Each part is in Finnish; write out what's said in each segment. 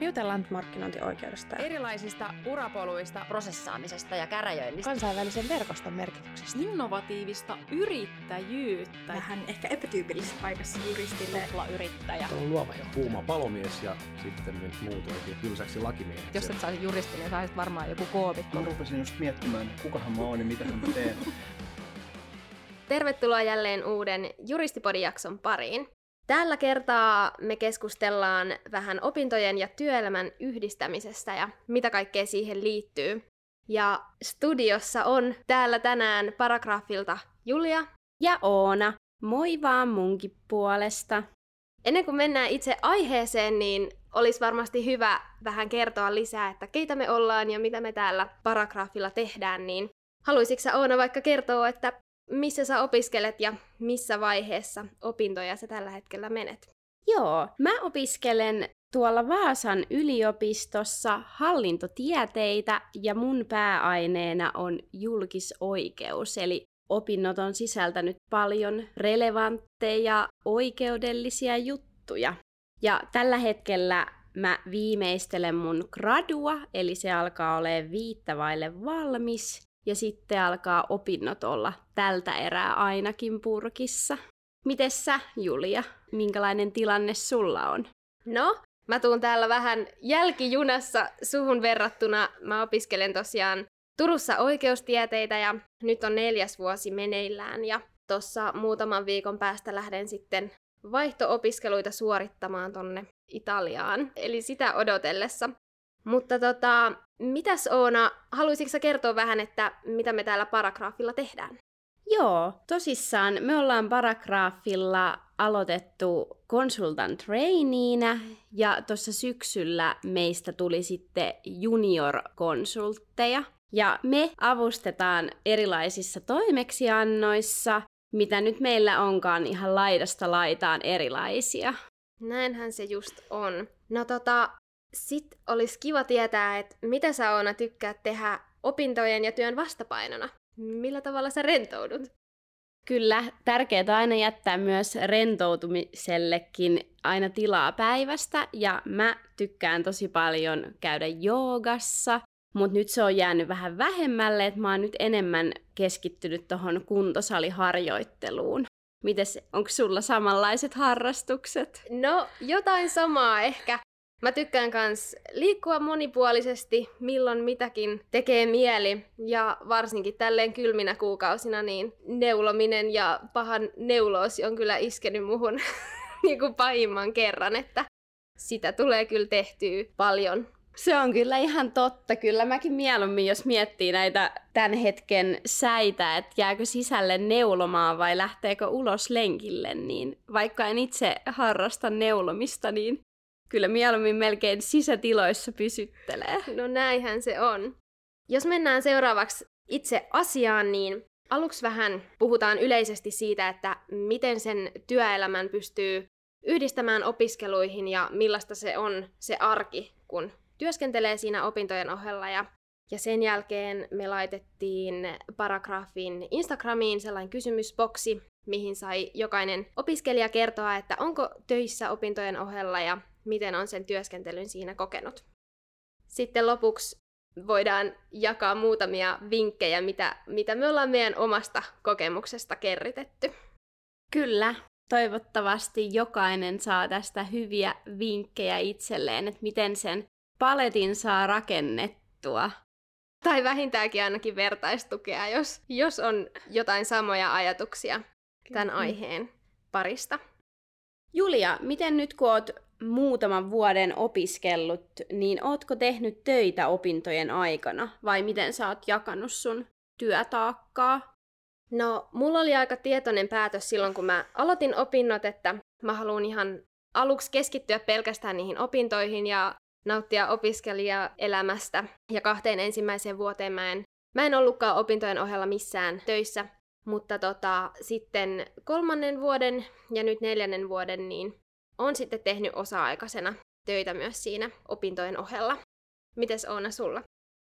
Me jutellaan nyt markkinointioikeudesta. Erilaisista urapoluista, prosessaamisesta ja käräjöinnistä. Kansainvälisen verkoston merkityksestä. Innovatiivista yrittäjyyttä. Vähän ehkä epätyypillisessä paikassa juristille. yrittäjä. On luova ja kuuma palomies ja sitten nyt muut oikein tylsäksi lakimieheksi. Jos et saisi juristi, niin saisit varmaan joku koomikko. Mä rupesin just miettimään, kukahan mä oon ja mitä mä teen. Tervetuloa jälleen uuden Juristipodijakson pariin. Tällä kertaa me keskustellaan vähän opintojen ja työelämän yhdistämisestä ja mitä kaikkea siihen liittyy. Ja studiossa on täällä tänään paragraafilta Julia. Ja Oona. Moi vaan munkin puolesta. Ennen kuin mennään itse aiheeseen, niin olisi varmasti hyvä vähän kertoa lisää, että keitä me ollaan ja mitä me täällä paragraafilla tehdään, niin haluaisitko Oona vaikka kertoa, että missä sä opiskelet ja missä vaiheessa opintoja sä tällä hetkellä menet? Joo, mä opiskelen tuolla Vaasan yliopistossa hallintotieteitä ja mun pääaineena on julkisoikeus, eli opinnot on sisältänyt paljon relevantteja oikeudellisia juttuja. Ja tällä hetkellä mä viimeistelen mun gradua, eli se alkaa olemaan viittävaille valmis ja sitten alkaa opinnot olla tältä erää ainakin purkissa. Mites sä, Julia? Minkälainen tilanne sulla on? No, mä tuun täällä vähän jälkijunassa suhun verrattuna. Mä opiskelen tosiaan Turussa oikeustieteitä ja nyt on neljäs vuosi meneillään ja tuossa muutaman viikon päästä lähden sitten vaihto-opiskeluita suorittamaan tonne Italiaan, eli sitä odotellessa. Mutta tota, mitäs Oona, haluaisitko kertoa vähän, että mitä me täällä paragraafilla tehdään? Joo, tosissaan me ollaan paragraafilla aloitettu consultant traineeinä ja tuossa syksyllä meistä tuli sitten junior-konsultteja. Ja me avustetaan erilaisissa toimeksiannoissa, mitä nyt meillä onkaan ihan laidasta laitaan erilaisia. Näinhän se just on. No tota, sit olisi kiva tietää, että mitä sä Oona tykkäät tehdä opintojen ja työn vastapainona. Millä tavalla sä rentoudut? Kyllä, tärkeää aina jättää myös rentoutumisellekin aina tilaa päivästä, ja mä tykkään tosi paljon käydä joogassa, mutta nyt se on jäänyt vähän vähemmälle, että mä oon nyt enemmän keskittynyt tuohon kuntosaliharjoitteluun. Mites, onko sulla samanlaiset harrastukset? No, jotain samaa ehkä. Mä tykkään kans liikkua monipuolisesti, milloin mitäkin tekee mieli. Ja varsinkin tälleen kylminä kuukausina, niin neulominen ja pahan neuloosi on kyllä iskenyt muhun niin kuin pahimman kerran, että sitä tulee kyllä tehtyä paljon. Se on kyllä ihan totta. Kyllä mäkin mieluummin, jos miettii näitä tämän hetken säitä, että jääkö sisälle neulomaan vai lähteekö ulos lenkille, niin vaikka en itse harrasta neulomista, niin kyllä mieluummin melkein sisätiloissa pysyttelee. No näinhän se on. Jos mennään seuraavaksi itse asiaan, niin aluksi vähän puhutaan yleisesti siitä, että miten sen työelämän pystyy yhdistämään opiskeluihin ja millaista se on se arki, kun työskentelee siinä opintojen ohella. Ja, ja sen jälkeen me laitettiin paragraafin Instagramiin sellainen kysymysboksi, mihin sai jokainen opiskelija kertoa, että onko töissä opintojen ohella ja miten on sen työskentelyn siinä kokenut. Sitten lopuksi voidaan jakaa muutamia vinkkejä, mitä, mitä me ollaan meidän omasta kokemuksesta kerritetty. Kyllä, toivottavasti jokainen saa tästä hyviä vinkkejä itselleen, että miten sen paletin saa rakennettua. Tai vähintäänkin ainakin vertaistukea, jos, jos on jotain samoja ajatuksia tämän aiheen parista. Julia, miten nyt kun oot muutaman vuoden opiskellut, niin ootko tehnyt töitä opintojen aikana vai miten sä oot jakanut sun työtaakkaa? No, mulla oli aika tietoinen päätös silloin, kun mä aloitin opinnot, että mä haluan ihan aluksi keskittyä pelkästään niihin opintoihin ja nauttia opiskelijaelämästä. Ja kahteen ensimmäiseen vuoteen mä en, mä en ollutkaan opintojen ohella missään töissä. Mutta tota, sitten kolmannen vuoden ja nyt neljännen vuoden, niin on sitten tehnyt osa-aikaisena töitä myös siinä opintojen ohella. Mites Oona sulla?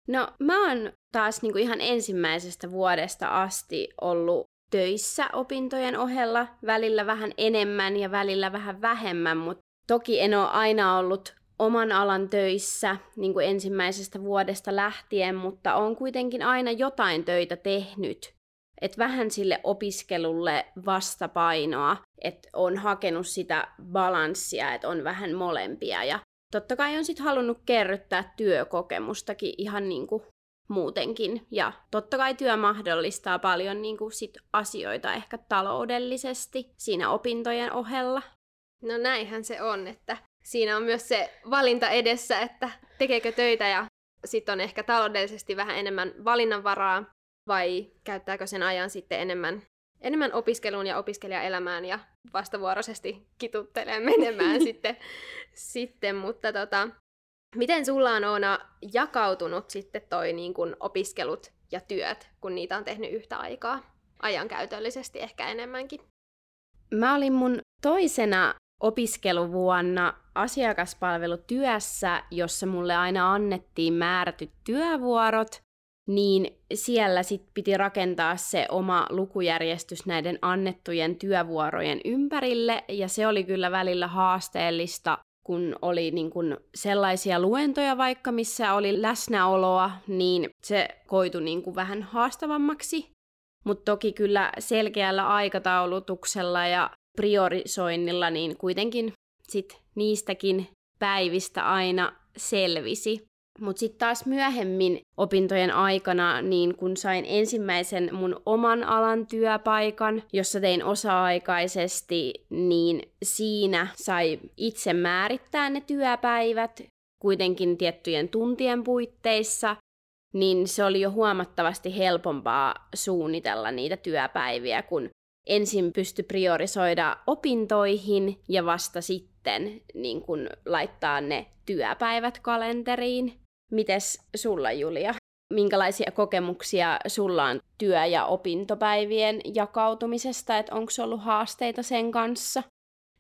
No mä oon taas niinku ihan ensimmäisestä vuodesta asti ollut töissä opintojen ohella, välillä vähän enemmän ja välillä vähän vähemmän, mutta toki en ole aina ollut oman alan töissä niin kuin ensimmäisestä vuodesta lähtien, mutta on kuitenkin aina jotain töitä tehnyt. Et vähän sille opiskelulle vastapainoa, että on hakenut sitä balanssia, että on vähän molempia. Ja totta kai on sitten halunnut kerryttää työkokemustakin ihan niin kuin muutenkin. Ja totta kai työ mahdollistaa paljon niin kuin sit asioita ehkä taloudellisesti siinä opintojen ohella. No näinhän se on, että siinä on myös se valinta edessä, että tekeekö töitä ja sitten on ehkä taloudellisesti vähän enemmän valinnanvaraa vai käyttääkö sen ajan sitten enemmän, enemmän opiskeluun ja opiskelijaelämään ja vastavuoroisesti kituttelee menemään sitten, sitten, mutta tota, miten sulla on Oona jakautunut sitten toi niin kun opiskelut ja työt, kun niitä on tehnyt yhtä aikaa, ajankäytöllisesti ehkä enemmänkin? Mä olin mun toisena opiskeluvuonna asiakaspalvelutyössä, jossa mulle aina annettiin määrätyt työvuorot, niin siellä sit piti rakentaa se oma lukujärjestys näiden annettujen työvuorojen ympärille, ja se oli kyllä välillä haasteellista, kun oli niin kun sellaisia luentoja vaikka, missä oli läsnäoloa, niin se koitui niin vähän haastavammaksi. Mutta toki kyllä selkeällä aikataulutuksella ja priorisoinnilla, niin kuitenkin sit niistäkin päivistä aina selvisi. Mutta sitten taas myöhemmin opintojen aikana, niin kun sain ensimmäisen mun oman alan työpaikan, jossa tein osa-aikaisesti, niin siinä sai itse määrittää ne työpäivät kuitenkin tiettyjen tuntien puitteissa, niin se oli jo huomattavasti helpompaa suunnitella niitä työpäiviä, kun ensin pysty priorisoida opintoihin ja vasta sitten niin kun laittaa ne työpäivät kalenteriin. Mites sulla, Julia? Minkälaisia kokemuksia sulla on työ- ja opintopäivien jakautumisesta, että onko ollut haasteita sen kanssa?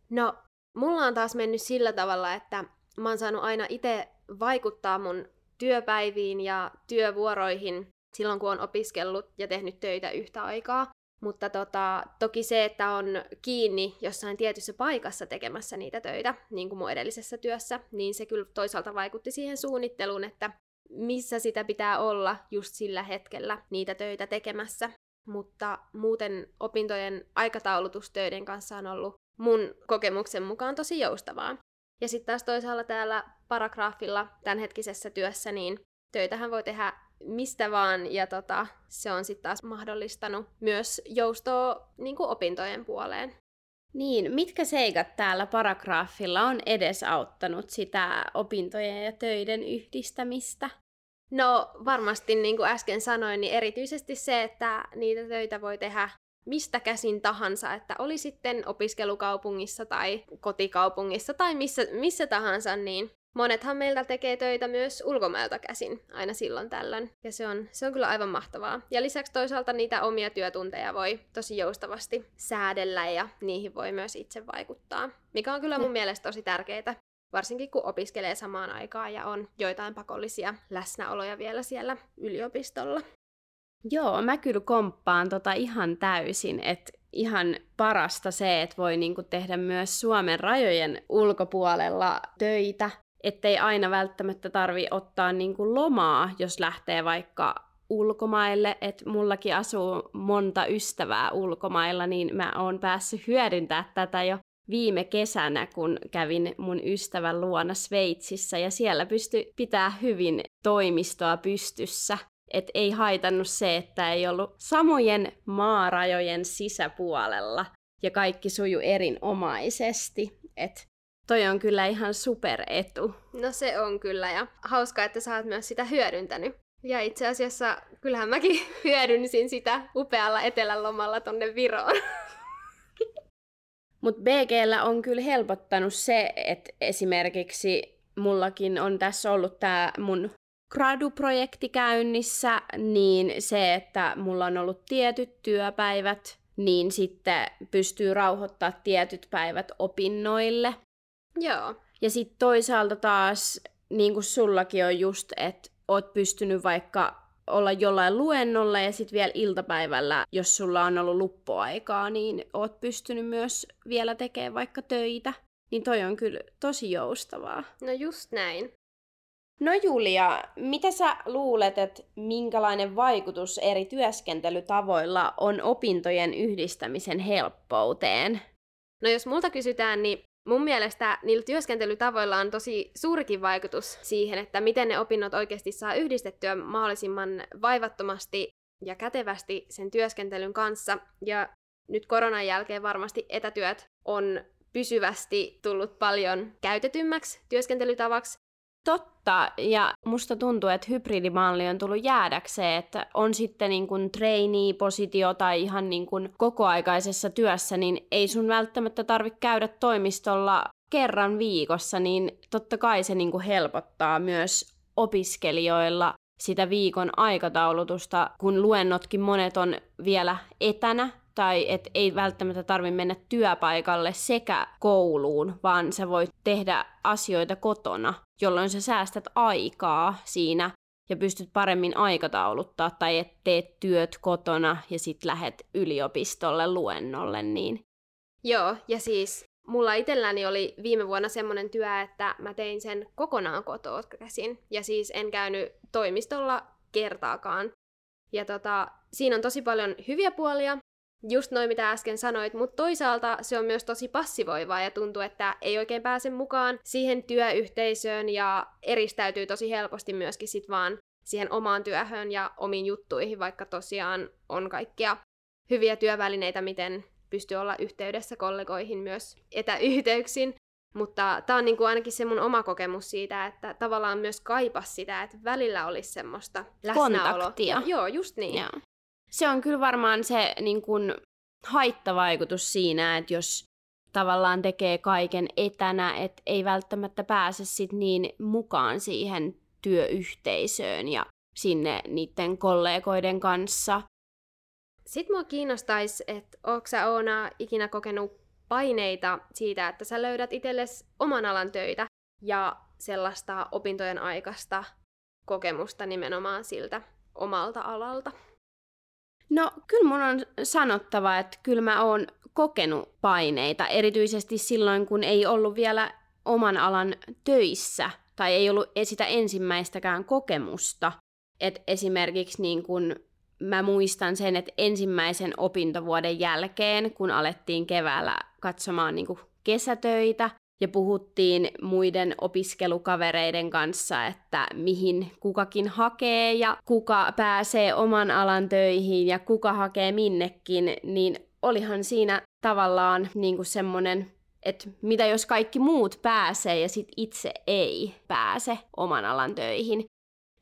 No, mulla on taas mennyt sillä tavalla, että mä oon saanut aina itse vaikuttaa mun työpäiviin ja työvuoroihin silloin, kun on opiskellut ja tehnyt töitä yhtä aikaa. Mutta tota, toki se, että on kiinni jossain tietyssä paikassa tekemässä niitä töitä, niin kuin mun edellisessä työssä, niin se kyllä toisaalta vaikutti siihen suunnitteluun, että missä sitä pitää olla just sillä hetkellä niitä töitä tekemässä. Mutta muuten opintojen aikataulutustöiden kanssa on ollut mun kokemuksen mukaan tosi joustavaa. Ja sitten taas toisaalla täällä paragraafilla tämänhetkisessä työssä, niin töitähän voi tehdä mistä vaan, ja tota, se on sitten taas mahdollistanut myös joustoa niin kuin opintojen puoleen. Niin, mitkä seikat täällä paragraafilla on edesauttanut sitä opintojen ja töiden yhdistämistä? No varmasti, niin kuin äsken sanoin, niin erityisesti se, että niitä töitä voi tehdä mistä käsin tahansa, että oli sitten opiskelukaupungissa tai kotikaupungissa tai missä, missä tahansa, niin monethan meiltä tekee töitä myös ulkomailta käsin aina silloin tällöin. Ja se on, se on kyllä aivan mahtavaa. Ja lisäksi toisaalta niitä omia työtunteja voi tosi joustavasti säädellä ja niihin voi myös itse vaikuttaa. Mikä on kyllä mun mielestä tosi tärkeää. Varsinkin kun opiskelee samaan aikaan ja on joitain pakollisia läsnäoloja vielä siellä yliopistolla. Joo, mä kyllä komppaan tota ihan täysin, että ihan parasta se, että voi niinku tehdä myös Suomen rajojen ulkopuolella töitä ettei aina välttämättä tarvi ottaa niin kuin lomaa, jos lähtee vaikka ulkomaille, että mullakin asuu monta ystävää ulkomailla, niin mä oon päässyt hyödyntää tätä jo viime kesänä, kun kävin mun ystävän luona Sveitsissä, ja siellä pystyi pitää hyvin toimistoa pystyssä. Et ei haitannut se, että ei ollut samojen maarajojen sisäpuolella, ja kaikki suju erinomaisesti. Et Toi on kyllä ihan superetu. No se on kyllä ja hauskaa, että sä oot myös sitä hyödyntänyt. Ja itse asiassa kyllähän mäkin hyödynsin sitä upealla etelälomalla tonne Viroon. Mutta BGllä on kyllä helpottanut se, että esimerkiksi mullakin on tässä ollut tämä mun graduprojekti käynnissä, niin se, että mulla on ollut tietyt työpäivät, niin sitten pystyy rauhoittaa tietyt päivät opinnoille. Joo. Ja sitten toisaalta taas, niin kuin sullakin on just, että oot pystynyt vaikka olla jollain luennolla ja sitten vielä iltapäivällä, jos sulla on ollut luppuaikaa, niin oot pystynyt myös vielä tekemään vaikka töitä. niin toi on kyllä tosi joustavaa. No just näin. No Julia, mitä sä luulet, että minkälainen vaikutus eri työskentelytavoilla on opintojen yhdistämisen helppouteen? No jos multa kysytään, niin mun mielestä niillä työskentelytavoilla on tosi suurikin vaikutus siihen, että miten ne opinnot oikeasti saa yhdistettyä mahdollisimman vaivattomasti ja kätevästi sen työskentelyn kanssa. Ja nyt koronan jälkeen varmasti etätyöt on pysyvästi tullut paljon käytetymmäksi työskentelytavaksi, Totta, ja musta tuntuu, että hybridimalli on tullut jäädäkseen, että on sitten niin kuin trainee-positio tai ihan niin kuin kokoaikaisessa työssä, niin ei sun välttämättä tarvitse käydä toimistolla kerran viikossa, niin totta kai se niin kuin helpottaa myös opiskelijoilla sitä viikon aikataulutusta, kun luennotkin monet on vielä etänä, tai et ei välttämättä tarvitse mennä työpaikalle sekä kouluun, vaan sä voit tehdä asioita kotona, jolloin sä säästät aikaa siinä ja pystyt paremmin aikatauluttaa tai et teet työt kotona ja sit lähet yliopistolle luennolle. Niin. Joo, ja siis mulla itselläni oli viime vuonna semmoinen työ, että mä tein sen kokonaan kotoa käsin. Ja siis en käynyt toimistolla kertaakaan. Ja tota, siinä on tosi paljon hyviä puolia, just noin mitä äsken sanoit, mutta toisaalta se on myös tosi passivoivaa ja tuntuu, että ei oikein pääse mukaan siihen työyhteisöön ja eristäytyy tosi helposti myöskin sit vaan siihen omaan työhön ja omiin juttuihin, vaikka tosiaan on kaikkia hyviä työvälineitä, miten pystyy olla yhteydessä kollegoihin myös etäyhteyksin. Mutta tämä on niinku ainakin se mun oma kokemus siitä, että tavallaan myös kaipas sitä, että välillä olisi semmoista läsnäoloa. Kontaktia. Joo, just niin. Joo. Se on kyllä varmaan se niin kuin, haittavaikutus siinä, että jos tavallaan tekee kaiken etänä, että ei välttämättä pääse sit niin mukaan siihen työyhteisöön ja sinne niiden kollegoiden kanssa. Sitten mua kiinnostaisi, että onko sä Oona ikinä kokenut paineita siitä, että sä löydät itsellesi oman alan töitä ja sellaista opintojen aikaista kokemusta nimenomaan siltä omalta alalta? No kyllä mun on sanottava, että kyllä mä oon kokenut paineita, erityisesti silloin kun ei ollut vielä oman alan töissä tai ei ollut sitä ensimmäistäkään kokemusta. Et esimerkiksi niin kun mä muistan sen, että ensimmäisen opintovuoden jälkeen, kun alettiin keväällä katsomaan niin kesätöitä, ja puhuttiin muiden opiskelukavereiden kanssa, että mihin kukakin hakee ja kuka pääsee oman alan töihin ja kuka hakee minnekin, niin olihan siinä tavallaan niin kuin semmoinen, että mitä jos kaikki muut pääsee ja sit itse ei pääse oman alan töihin.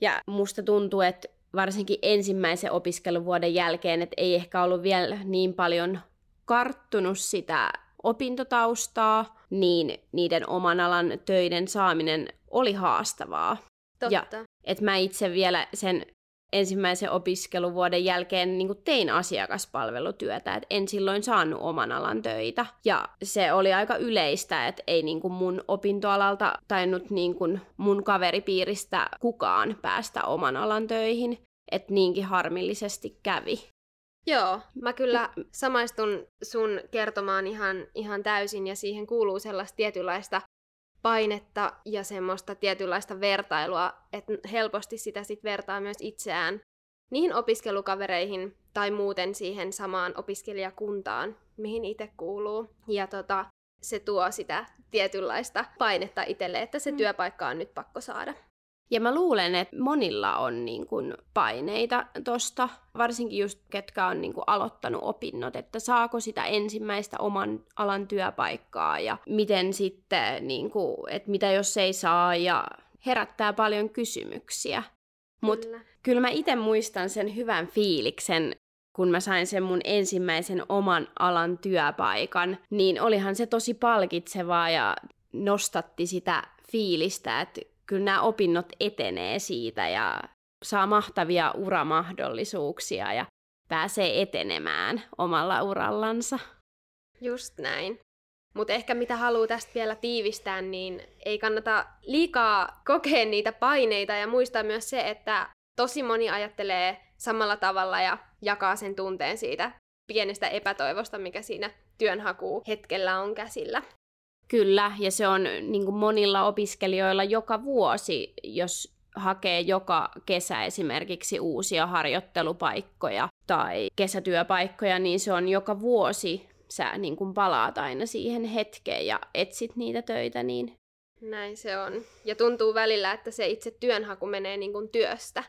Ja musta tuntuu, että varsinkin ensimmäisen opiskeluvuoden jälkeen, että ei ehkä ollut vielä niin paljon karttunut sitä opintotaustaa, niin niiden oman alan töiden saaminen oli haastavaa. Totta. Ja että mä itse vielä sen ensimmäisen opiskeluvuoden jälkeen niin tein asiakaspalvelutyötä, että en silloin saanut oman alan töitä. Ja se oli aika yleistä, että ei niin mun opintoalalta tainnut niin kuin mun kaveripiiristä kukaan päästä oman alan töihin. Että niinkin harmillisesti kävi. Joo, mä kyllä samaistun sun kertomaan ihan, ihan täysin ja siihen kuuluu sellaista tietynlaista painetta ja semmoista tietynlaista vertailua, että helposti sitä sit vertaa myös itseään niihin opiskelukavereihin tai muuten siihen samaan opiskelijakuntaan, mihin itse kuuluu. Ja tota, se tuo sitä tietynlaista painetta itselle, että se mm. työpaikka on nyt pakko saada. Ja mä luulen, että monilla on niin kuin paineita tosta, varsinkin just ketkä on niin kuin aloittanut opinnot, että saako sitä ensimmäistä oman alan työpaikkaa ja miten sitten, niin kuin, että mitä jos ei saa ja herättää paljon kysymyksiä. Mutta kyllä. kyllä mä itse muistan sen hyvän fiiliksen, kun mä sain sen mun ensimmäisen oman alan työpaikan, niin olihan se tosi palkitsevaa ja nostatti sitä fiilistä, että kyllä nämä opinnot etenee siitä ja saa mahtavia uramahdollisuuksia ja pääsee etenemään omalla urallansa. Just näin. Mutta ehkä mitä haluaa tästä vielä tiivistää, niin ei kannata liikaa kokea niitä paineita ja muistaa myös se, että tosi moni ajattelee samalla tavalla ja jakaa sen tunteen siitä pienestä epätoivosta, mikä siinä työnhaku hetkellä on käsillä. Kyllä, ja se on niin kuin monilla opiskelijoilla joka vuosi, jos hakee joka kesä esimerkiksi uusia harjoittelupaikkoja tai kesätyöpaikkoja, niin se on joka vuosi sä niin kuin palaat aina siihen hetkeen ja etsit niitä töitä, niin Näin se on. Ja tuntuu välillä, että se itse työnhaku menee niin kuin työstä.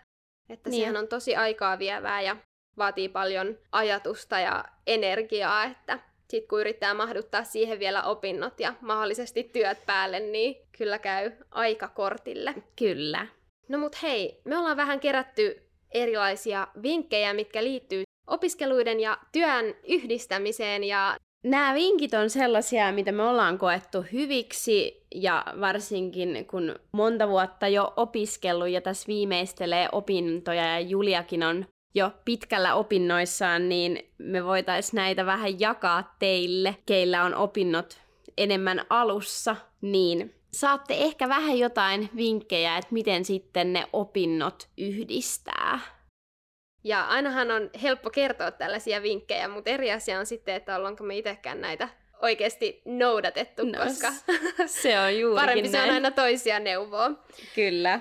Että Niin. sehän on tosi aikaa vievää ja vaatii paljon ajatusta ja energiaa, että sit kun yrittää mahduttaa siihen vielä opinnot ja mahdollisesti työt päälle, niin kyllä käy aika kortille. kyllä. No mut hei, me ollaan vähän kerätty erilaisia vinkkejä, mitkä liittyy opiskeluiden ja työn yhdistämiseen ja Nämä vinkit on sellaisia, mitä me ollaan koettu hyviksi ja varsinkin kun monta vuotta jo opiskellut ja tässä viimeistelee opintoja ja Juliakin on jo pitkällä opinnoissaan, niin me voitaisiin näitä vähän jakaa teille, keillä on opinnot enemmän alussa, niin saatte ehkä vähän jotain vinkkejä, että miten sitten ne opinnot yhdistää. Ja ainahan on helppo kertoa tällaisia vinkkejä, mutta eri asia on sitten, että ollaanko me itsekään näitä oikeasti noudatettu, No, koska Se on juurikin parempi se on näin. aina toisia neuvoa. Kyllä.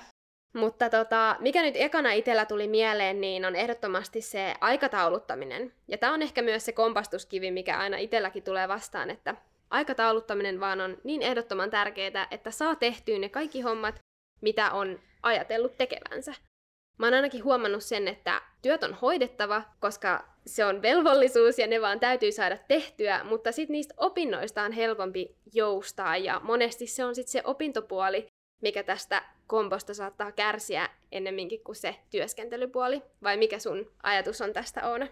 Mutta tota, mikä nyt ekana itsellä tuli mieleen, niin on ehdottomasti se aikatauluttaminen. Ja tämä on ehkä myös se kompastuskivi, mikä aina itselläkin tulee vastaan, että aikatauluttaminen vaan on niin ehdottoman tärkeää, että saa tehtyä ne kaikki hommat, mitä on ajatellut tekevänsä. Mä oon ainakin huomannut sen, että työt on hoidettava, koska se on velvollisuus ja ne vaan täytyy saada tehtyä, mutta sitten niistä opinnoista on helpompi joustaa ja monesti se on sitten se opintopuoli, mikä tästä komposta saattaa kärsiä ennemminkin kuin se työskentelypuoli. Vai mikä sun ajatus on tästä, Oona?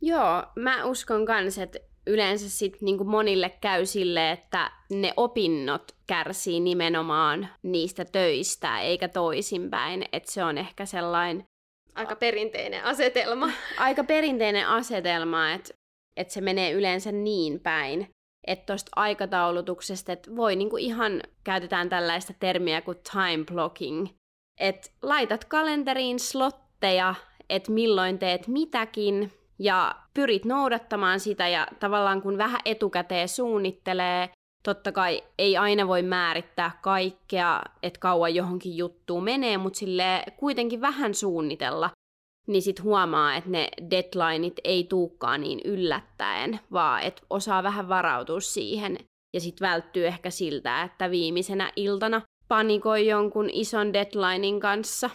Joo, mä uskon kans, että yleensä sit niinku monille käy sille, että ne opinnot kärsii nimenomaan niistä töistä, eikä toisinpäin. Että se on ehkä sellainen Aika perinteinen asetelma. aika perinteinen asetelma, että, että se menee yleensä niin päin, että tuosta aikataulutuksesta, että voi niinku ihan, käytetään tällaista termiä kuin time blocking, että laitat kalenteriin slotteja, että milloin teet mitäkin, ja pyrit noudattamaan sitä, ja tavallaan kun vähän etukäteen suunnittelee, totta kai ei aina voi määrittää kaikkea, että kauan johonkin juttuun menee, mutta sille kuitenkin vähän suunnitella, niin sit huomaa, että ne deadlineit ei tuukkaan niin yllättäen, vaan että osaa vähän varautua siihen ja sit välttyy ehkä siltä, että viimeisenä iltana panikoi jonkun ison deadlinein kanssa.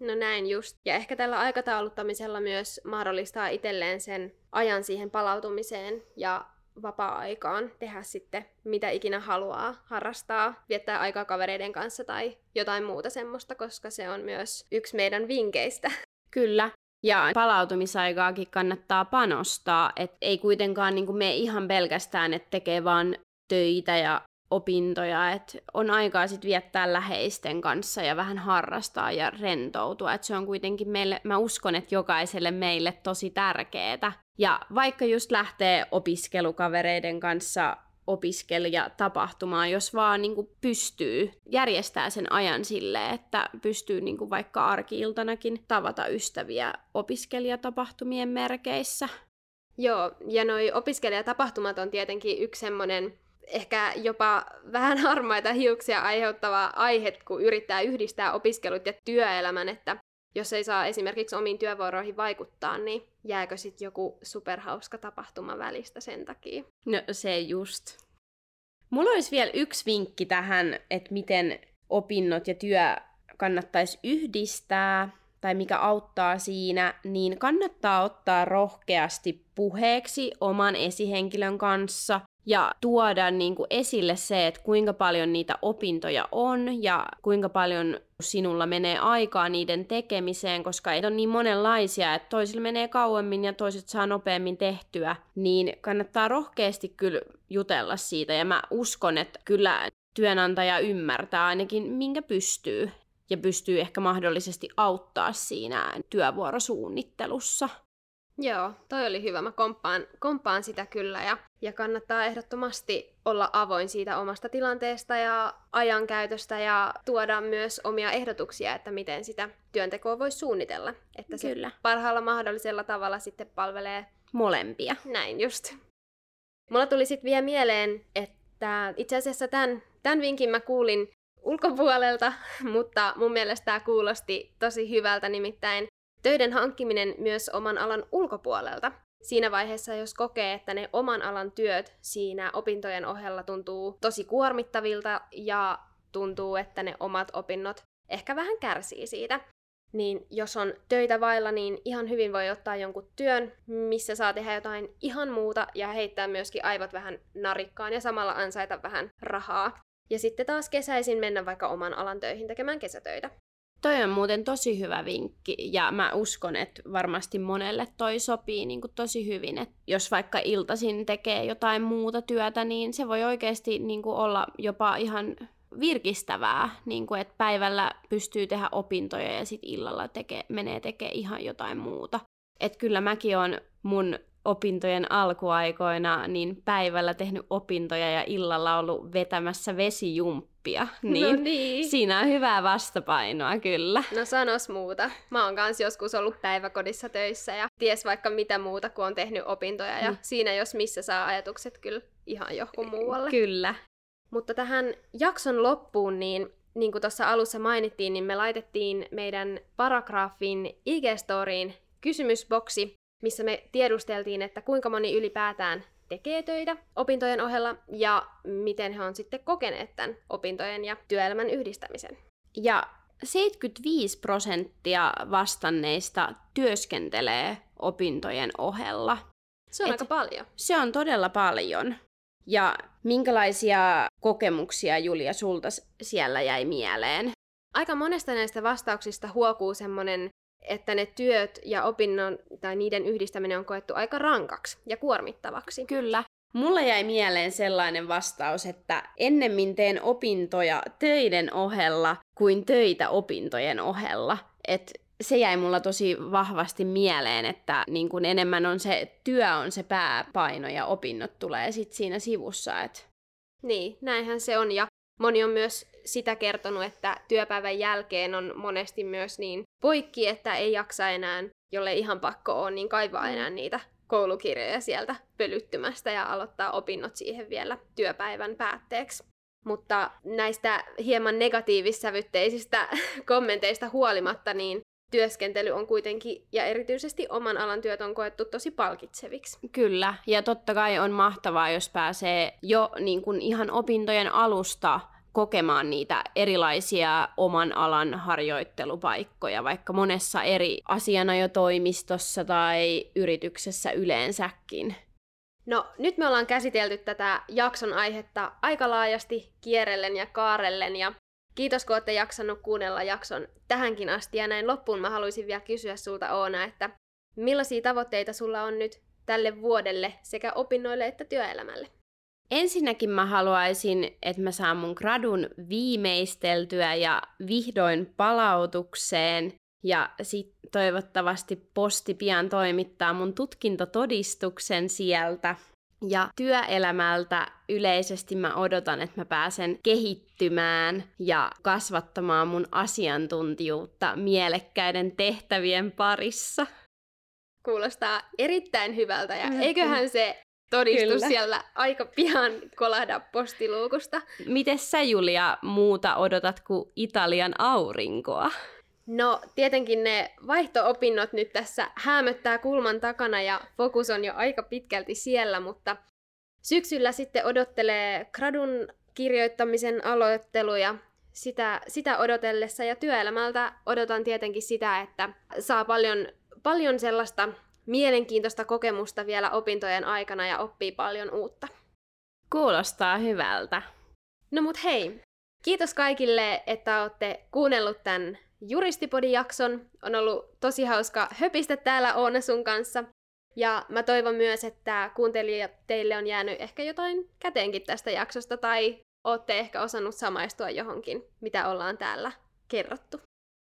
No näin just. Ja ehkä tällä aikatauluttamisella myös mahdollistaa itselleen sen ajan siihen palautumiseen ja vapaa-aikaan tehdä sitten mitä ikinä haluaa harrastaa, viettää aikaa kavereiden kanssa tai jotain muuta semmoista, koska se on myös yksi meidän vinkeistä. Kyllä. Ja palautumisaikaakin kannattaa panostaa, että ei kuitenkaan niin mene ihan pelkästään, että tekee vaan töitä ja opintoja, että on aikaa sitten viettää läheisten kanssa ja vähän harrastaa ja rentoutua, että se on kuitenkin meille, mä uskon, että jokaiselle meille tosi tärkeää. Ja vaikka just lähtee opiskelukavereiden kanssa opiskelija tapahtumaan, jos vaan niin kuin pystyy järjestää sen ajan sille, että pystyy niin kuin vaikka arkiiltanakin tavata ystäviä opiskelijatapahtumien merkeissä. Joo, ja noi opiskelijatapahtumat on tietenkin yksi semmoinen ehkä jopa vähän harmaita hiuksia aiheuttava aihe, kun yrittää yhdistää opiskelut ja työelämän, että jos ei saa esimerkiksi omiin työvuoroihin vaikuttaa, niin jääkö sitten joku superhauska tapahtuma välistä sen takia? No se just. Mulla olisi vielä yksi vinkki tähän, että miten opinnot ja työ kannattaisi yhdistää, tai mikä auttaa siinä, niin kannattaa ottaa rohkeasti puheeksi oman esihenkilön kanssa ja tuoda niin kuin esille se, että kuinka paljon niitä opintoja on ja kuinka paljon sinulla menee aikaa niiden tekemiseen, koska ei ole niin monenlaisia, että toisilla menee kauemmin ja toiset saa nopeammin tehtyä, niin kannattaa rohkeasti kyllä jutella siitä ja mä uskon, että kyllä työnantaja ymmärtää ainakin minkä pystyy ja pystyy ehkä mahdollisesti auttaa siinä työvuorosuunnittelussa. Joo, toi oli hyvä. Mä komppaan, komppaan sitä kyllä ja, ja kannattaa ehdottomasti olla avoin siitä omasta tilanteesta ja ajankäytöstä ja tuoda myös omia ehdotuksia, että miten sitä työntekoa voisi suunnitella. Että se Kyllä. parhaalla mahdollisella tavalla sitten palvelee Molempia. näin just. Mulla tuli sitten vielä mieleen, että itse asiassa tämän, tämän vinkin mä kuulin ulkopuolelta, mutta mun mielestä tämä kuulosti tosi hyvältä, nimittäin töiden hankkiminen myös oman alan ulkopuolelta. Siinä vaiheessa, jos kokee, että ne oman alan työt siinä opintojen ohella tuntuu tosi kuormittavilta ja tuntuu, että ne omat opinnot ehkä vähän kärsii siitä, niin jos on töitä vailla, niin ihan hyvin voi ottaa jonkun työn, missä saa tehdä jotain ihan muuta ja heittää myöskin aivot vähän narikkaan ja samalla ansaita vähän rahaa. Ja sitten taas kesäisin mennä vaikka oman alan töihin tekemään kesätöitä. Toi on muuten tosi hyvä vinkki ja mä uskon, että varmasti monelle toi sopii niin kuin tosi hyvin. Et jos vaikka iltaisin tekee jotain muuta työtä, niin se voi oikeasti niin kuin olla jopa ihan virkistävää, niin kuin, että päivällä pystyy tehdä opintoja ja sitten illalla teke, menee tekemään ihan jotain muuta. Et kyllä mäkin on mun opintojen alkuaikoina niin päivällä tehnyt opintoja ja illalla ollut vetämässä vesijumppia. Niin, no niin. Siinä on hyvää vastapainoa kyllä. No sanos muuta. Mä oon kans joskus ollut päiväkodissa töissä ja ties vaikka mitä muuta, kun on tehnyt opintoja. Ja mm. siinä jos missä saa ajatukset kyllä ihan johonkin muualle. Kyllä. Mutta tähän jakson loppuun, niin niin kuin tuossa alussa mainittiin, niin me laitettiin meidän paragraafin IG-storiin kysymysboksi, missä me tiedusteltiin, että kuinka moni ylipäätään tekee töitä opintojen ohella ja miten he on sitten kokeneet tämän opintojen ja työelämän yhdistämisen. Ja 75 prosenttia vastanneista työskentelee opintojen ohella. Se on Et aika paljon. Se on todella paljon. Ja minkälaisia kokemuksia, Julia, sulta siellä jäi mieleen? Aika monesta näistä vastauksista huokuu semmoinen, että ne työt ja opinnon tai niiden yhdistäminen on koettu aika rankaksi ja kuormittavaksi. Kyllä. Mulla jäi mieleen sellainen vastaus, että ennemmin teen opintoja töiden ohella kuin töitä opintojen ohella. Et se jäi mulla tosi vahvasti mieleen, että niin kun enemmän on se työ on se pääpaino ja opinnot tulee sitten siinä sivussa. Et... Niin, näinhän se on. Ja moni on myös sitä kertonut, että työpäivän jälkeen on monesti myös niin poikki, että ei jaksa enää, jolle ihan pakko on, niin kaivaa enää mm. niitä koulukirjoja sieltä pölyttymästä ja aloittaa opinnot siihen vielä työpäivän päätteeksi. Mutta näistä hieman negatiivissävytteisistä kommenteista huolimatta, niin työskentely on kuitenkin, ja erityisesti oman alan työt on koettu tosi palkitseviksi. Kyllä, ja totta kai on mahtavaa, jos pääsee jo niin kuin ihan opintojen alusta kokemaan niitä erilaisia oman alan harjoittelupaikkoja, vaikka monessa eri asianajotoimistossa tai yrityksessä yleensäkin. No, nyt me ollaan käsitelty tätä jakson aihetta aika laajasti kierrellen ja kaarellen, ja Kiitos, kun olette jaksanut kuunnella jakson tähänkin asti. Ja näin loppuun mä haluaisin vielä kysyä sulta Oona, että millaisia tavoitteita sulla on nyt tälle vuodelle sekä opinnoille että työelämälle? Ensinnäkin mä haluaisin, että mä saan mun gradun viimeisteltyä ja vihdoin palautukseen. Ja sit toivottavasti posti pian toimittaa mun tutkintotodistuksen sieltä. Ja työelämältä yleisesti mä odotan, että mä pääsen kehittymään ja kasvattamaan mun asiantuntijuutta mielekkäiden tehtävien parissa. Kuulostaa erittäin hyvältä ja eiköhän se todistus Kyllä. siellä aika pian kolahda postiluukusta. Miten sä Julia muuta odotat kuin Italian aurinkoa? No tietenkin ne vaihto-opinnot nyt tässä hämöttää kulman takana ja fokus on jo aika pitkälti siellä, mutta syksyllä sitten odottelee gradun kirjoittamisen aloitteluja sitä, sitä odotellessa ja työelämältä odotan tietenkin sitä, että saa paljon, paljon sellaista mielenkiintoista kokemusta vielä opintojen aikana ja oppii paljon uutta. Kuulostaa hyvältä. No mut hei, kiitos kaikille, että olette kuunnellut tämän Juristipodi-jakson. On ollut tosi hauska höpistä täällä Oona sun kanssa. Ja mä toivon myös, että kuuntelijat teille on jäänyt ehkä jotain käteenkin tästä jaksosta, tai ootte ehkä osannut samaistua johonkin, mitä ollaan täällä kerrottu.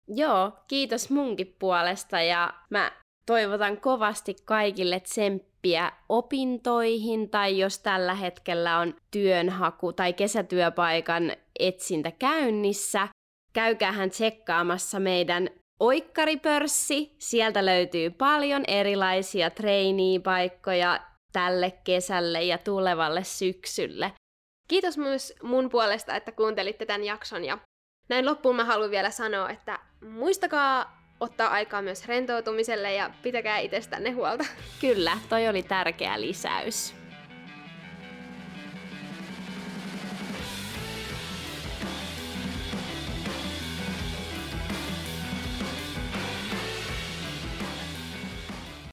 Joo, kiitos munkin puolesta ja mä toivotan kovasti kaikille tsemppiä opintoihin tai jos tällä hetkellä on työnhaku tai kesätyöpaikan etsintä käynnissä, käykäähän tsekkaamassa meidän oikkaripörssi. Sieltä löytyy paljon erilaisia trainee-paikkoja tälle kesälle ja tulevalle syksylle. Kiitos myös mun puolesta, että kuuntelitte tämän jakson ja näin loppuun mä haluan vielä sanoa, että muistakaa ottaa aikaa myös rentoutumiselle ja pitäkää itsestänne huolta. Kyllä, toi oli tärkeä lisäys.